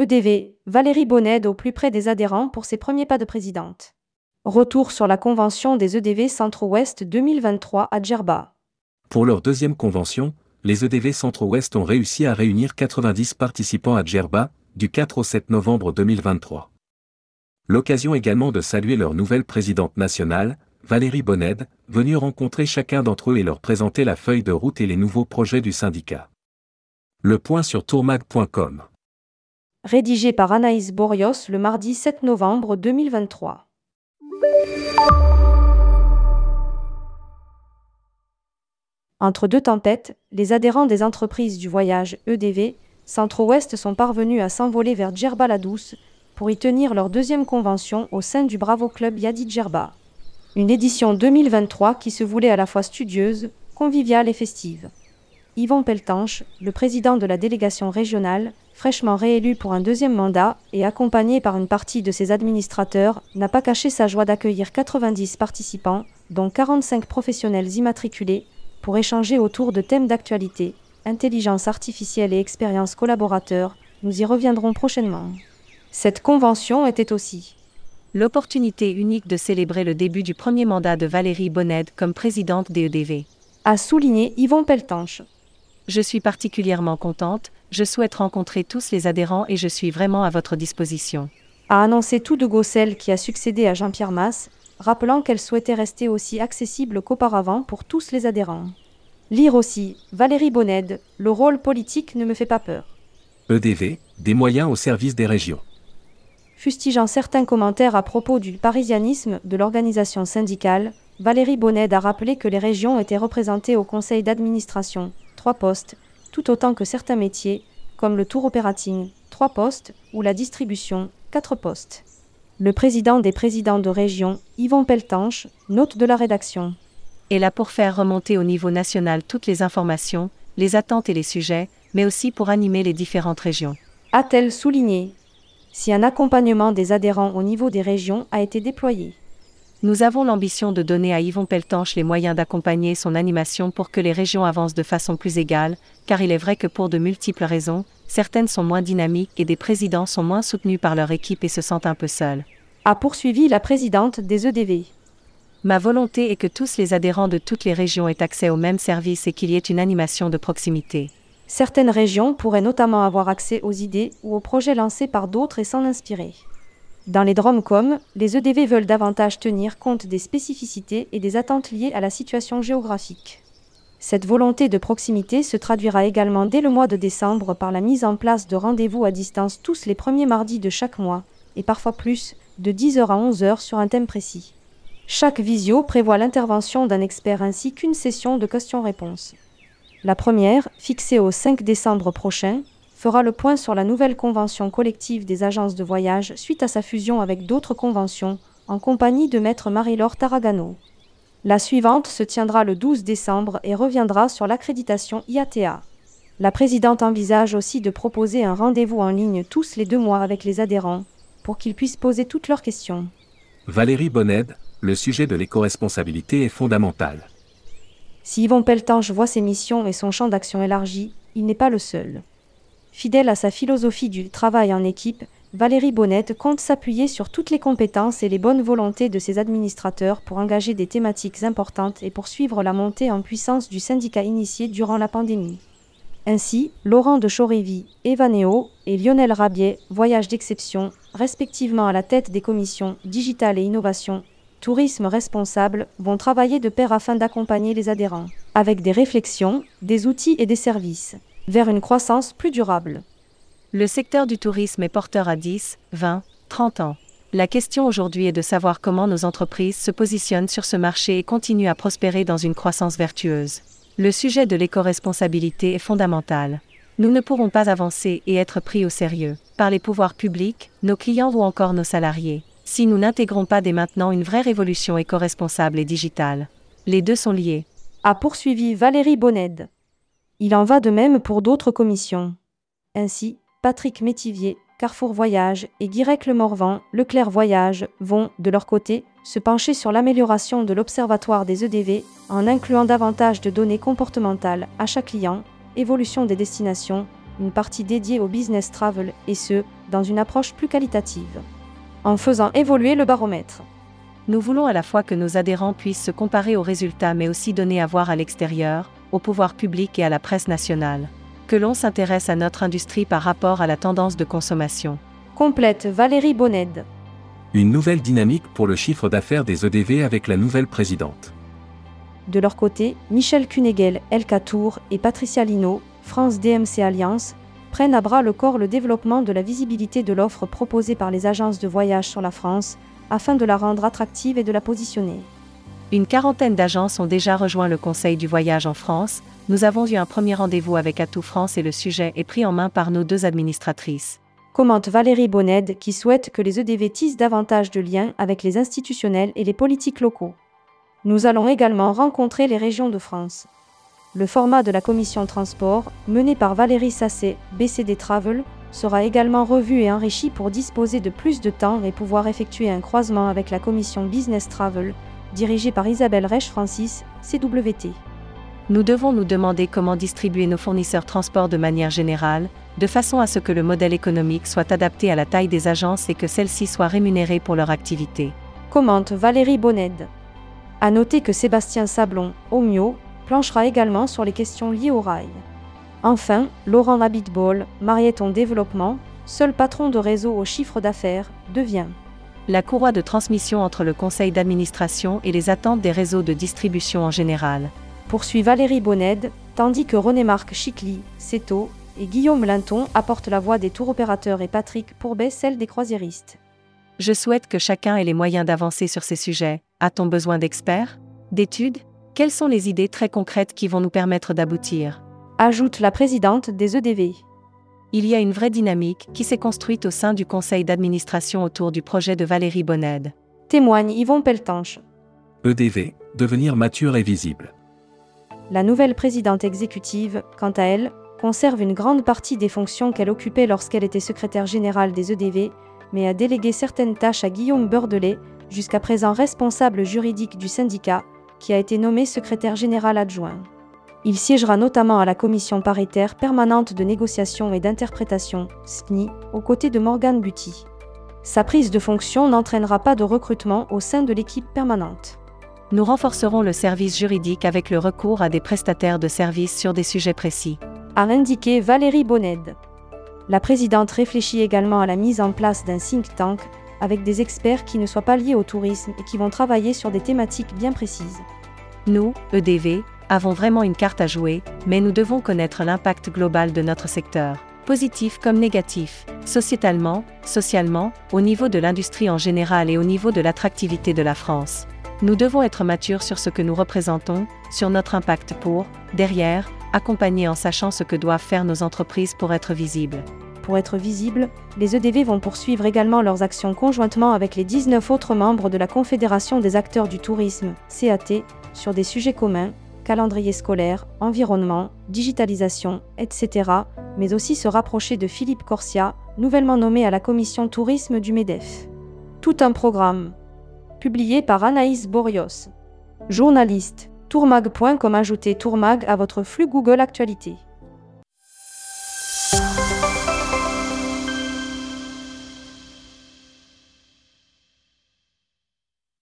EDV, Valérie Bonnède au plus près des adhérents pour ses premiers pas de présidente. Retour sur la convention des EDV Centre-Ouest 2023 à Djerba. Pour leur deuxième convention, les EDV Centre-Ouest ont réussi à réunir 90 participants à Djerba, du 4 au 7 novembre 2023. L'occasion également de saluer leur nouvelle présidente nationale, Valérie Bonnède, venue rencontrer chacun d'entre eux et leur présenter la feuille de route et les nouveaux projets du syndicat. Le point sur tourmag.com. Rédigé par Anaïs Borios le mardi 7 novembre 2023. Entre deux tempêtes, les adhérents des entreprises du voyage EDV Centre-Ouest sont parvenus à s'envoler vers Djerba la Douce pour y tenir leur deuxième convention au sein du Bravo Club Yadi Djerba. Une édition 2023 qui se voulait à la fois studieuse, conviviale et festive. Yvon Peltanche, le président de la délégation régionale, fraîchement réélu pour un deuxième mandat et accompagné par une partie de ses administrateurs, n'a pas caché sa joie d'accueillir 90 participants, dont 45 professionnels immatriculés, pour échanger autour de thèmes d'actualité, intelligence artificielle et expérience collaborateur, nous y reviendrons prochainement. Cette convention était aussi l'opportunité unique de célébrer le début du premier mandat de Valérie Bonnède comme présidente des EDV. A souligné Yvon Peltanche. Je suis particulièrement contente, je souhaite rencontrer tous les adhérents et je suis vraiment à votre disposition. A annoncé tout de Gossel qui a succédé à Jean-Pierre Masse, rappelant qu'elle souhaitait rester aussi accessible qu'auparavant pour tous les adhérents. Lire aussi Valérie Bonnède, le rôle politique ne me fait pas peur. EDV, des moyens au service des régions. Fustigeant certains commentaires à propos du parisianisme de l'organisation syndicale, Valérie Bonnède a rappelé que les régions étaient représentées au conseil d'administration, trois postes, tout autant que certains métiers, comme le tour operating, trois postes, ou la distribution, quatre postes. Le président des présidents de région, Yvon Peltanche, note de la rédaction. Et là pour faire remonter au niveau national toutes les informations, les attentes et les sujets, mais aussi pour animer les différentes régions. A-t-elle souligné Si un accompagnement des adhérents au niveau des régions a été déployé. Nous avons l'ambition de donner à Yvon Peltanche les moyens d'accompagner son animation pour que les régions avancent de façon plus égale, car il est vrai que pour de multiples raisons, certaines sont moins dynamiques et des présidents sont moins soutenus par leur équipe et se sentent un peu seuls. A poursuivi la présidente des EDV. Ma volonté est que tous les adhérents de toutes les régions aient accès aux mêmes services et qu'il y ait une animation de proximité. Certaines régions pourraient notamment avoir accès aux idées ou aux projets lancés par d'autres et s'en inspirer. Dans les Dromcom, les EDV veulent davantage tenir compte des spécificités et des attentes liées à la situation géographique. Cette volonté de proximité se traduira également dès le mois de décembre par la mise en place de rendez-vous à distance tous les premiers mardis de chaque mois, et parfois plus, de 10h à 11h sur un thème précis. Chaque visio prévoit l'intervention d'un expert ainsi qu'une session de questions-réponses. La première, fixée au 5 décembre prochain, fera le point sur la nouvelle convention collective des agences de voyage suite à sa fusion avec d'autres conventions, en compagnie de maître Marie-Laure Taragano. La suivante se tiendra le 12 décembre et reviendra sur l'accréditation IATA. La présidente envisage aussi de proposer un rendez-vous en ligne tous les deux mois avec les adhérents, pour qu'ils puissent poser toutes leurs questions. Valérie Bonnède, le sujet de l'éco-responsabilité est fondamental. Si Yvon Peltanche voit ses missions et son champ d'action élargi, il n'est pas le seul. Fidèle à sa philosophie du travail en équipe, Valérie Bonnette compte s'appuyer sur toutes les compétences et les bonnes volontés de ses administrateurs pour engager des thématiques importantes et poursuivre la montée en puissance du syndicat initié durant la pandémie. Ainsi, Laurent de Chorévy, Evaneo et Lionel Rabier, voyage d'exception, respectivement à la tête des commissions Digital et Innovation, Tourisme responsable, vont travailler de pair afin d'accompagner les adhérents, avec des réflexions, des outils et des services vers une croissance plus durable. Le secteur du tourisme est porteur à 10, 20, 30 ans. La question aujourd'hui est de savoir comment nos entreprises se positionnent sur ce marché et continuent à prospérer dans une croissance vertueuse. Le sujet de l'éco-responsabilité est fondamental. Nous ne pourrons pas avancer et être pris au sérieux par les pouvoirs publics, nos clients ou encore nos salariés si nous n'intégrons pas dès maintenant une vraie révolution éco-responsable et digitale. Les deux sont liés. A poursuivi Valérie Bonnède. Il en va de même pour d'autres commissions. Ainsi, Patrick Métivier, Carrefour Voyage et Guirec Le Morvan, Leclerc Voyage vont, de leur côté, se pencher sur l'amélioration de l'observatoire des EDV en incluant davantage de données comportementales, achats clients, évolution des destinations, une partie dédiée au business travel, et ce, dans une approche plus qualitative. En faisant évoluer le baromètre. Nous voulons à la fois que nos adhérents puissent se comparer aux résultats mais aussi donner à voir à l'extérieur, au pouvoir public et à la presse nationale. Que l'on s'intéresse à notre industrie par rapport à la tendance de consommation. Complète Valérie Bonned. Une nouvelle dynamique pour le chiffre d'affaires des EDV avec la nouvelle présidente. De leur côté, Michel Cuneguel, Elka Tour et Patricia Lino, France DMC Alliance, prennent à bras le corps le développement de la visibilité de l'offre proposée par les agences de voyage sur la France, afin de la rendre attractive et de la positionner. Une quarantaine d'agences ont déjà rejoint le Conseil du voyage en France, nous avons eu un premier rendez-vous avec Atout France et le sujet est pris en main par nos deux administratrices. Commente Valérie Bonned qui souhaite que les EDV tissent davantage de liens avec les institutionnels et les politiques locaux. Nous allons également rencontrer les régions de France. Le format de la commission transport, menée par Valérie Sassé, BCD Travel, sera également revu et enrichi pour disposer de plus de temps et pouvoir effectuer un croisement avec la commission Business Travel, dirigée par Isabelle Reich-Francis, CWT. Nous devons nous demander comment distribuer nos fournisseurs transport de manière générale, de façon à ce que le modèle économique soit adapté à la taille des agences et que celles-ci soient rémunérées pour leur activité. Commente Valérie Bonned. À noter que Sébastien Sablon, Omio, planchera également sur les questions liées au rail. Enfin, Laurent Labitball, Marieton Développement, seul patron de réseau au chiffre d'affaires, devient la courroie de transmission entre le conseil d'administration et les attentes des réseaux de distribution en général. Poursuit Valérie Bonned, tandis que René-Marc Chicly, Ceto et Guillaume Linton apportent la voix des tours opérateurs et Patrick Pourbet celle des croisiéristes. Je souhaite que chacun ait les moyens d'avancer sur ces sujets. A-t-on besoin d'experts D'études? Quelles sont les idées très concrètes qui vont nous permettre d'aboutir? Ajoute la présidente des EDV. Il y a une vraie dynamique qui s'est construite au sein du conseil d'administration autour du projet de Valérie Bonned. Témoigne Yvon Peltanche. EDV, devenir mature et visible. La nouvelle présidente exécutive, quant à elle, conserve une grande partie des fonctions qu'elle occupait lorsqu'elle était secrétaire générale des EDV, mais a délégué certaines tâches à Guillaume Beurdelet, jusqu'à présent responsable juridique du syndicat, qui a été nommé secrétaire général adjoint. Il siégera notamment à la commission paritaire permanente de négociation et d'interprétation, SPNI, aux côtés de Morgane Buty. Sa prise de fonction n'entraînera pas de recrutement au sein de l'équipe permanente. Nous renforcerons le service juridique avec le recours à des prestataires de services sur des sujets précis. A indiqué Valérie Bonned. La présidente réfléchit également à la mise en place d'un think tank avec des experts qui ne soient pas liés au tourisme et qui vont travailler sur des thématiques bien précises. Nous, EDV, avons vraiment une carte à jouer, mais nous devons connaître l'impact global de notre secteur, positif comme négatif, sociétalement, socialement, au niveau de l'industrie en général et au niveau de l'attractivité de la France. Nous devons être matures sur ce que nous représentons, sur notre impact pour, derrière, accompagner en sachant ce que doivent faire nos entreprises pour être visibles pour être visibles, les EDV vont poursuivre également leurs actions conjointement avec les 19 autres membres de la Confédération des acteurs du tourisme, CAT, sur des sujets communs, calendrier scolaire, environnement, digitalisation, etc., mais aussi se rapprocher de Philippe Corsia, nouvellement nommé à la commission tourisme du MEDEF. Tout un programme. Publié par Anaïs Borios. Journaliste, tourmag.com ajoutez tourmag à votre flux Google Actualité.